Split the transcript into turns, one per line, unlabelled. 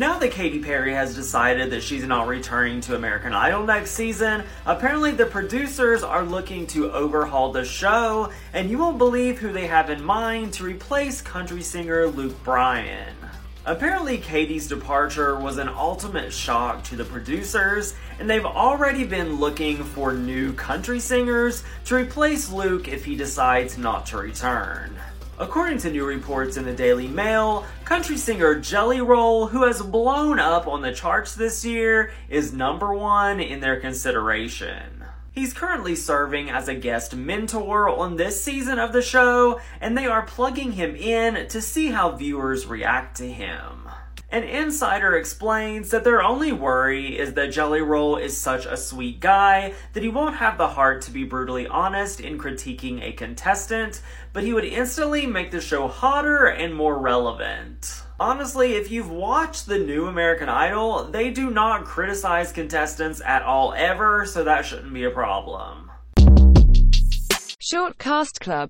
Now that Katy Perry has decided that she's not returning to American Idol next season, apparently the producers are looking to overhaul the show, and you won't believe who they have in mind to replace country singer Luke Bryan. Apparently, Katy's departure was an ultimate shock to the producers, and they've already been looking for new country singers to replace Luke if he decides not to return. According to new reports in the Daily Mail, country singer Jelly Roll, who has blown up on the charts this year, is number one in their consideration. He's currently serving as a guest mentor on this season of the show, and they are plugging him in to see how viewers react to him. An insider explains that their only worry is that Jelly Roll is such a sweet guy that he won't have the heart to be brutally honest in critiquing a contestant, but he would instantly make the show hotter and more relevant. Honestly, if you've watched the new American Idol, they do not criticize contestants at all ever, so that shouldn't be a problem.
Short Cast Club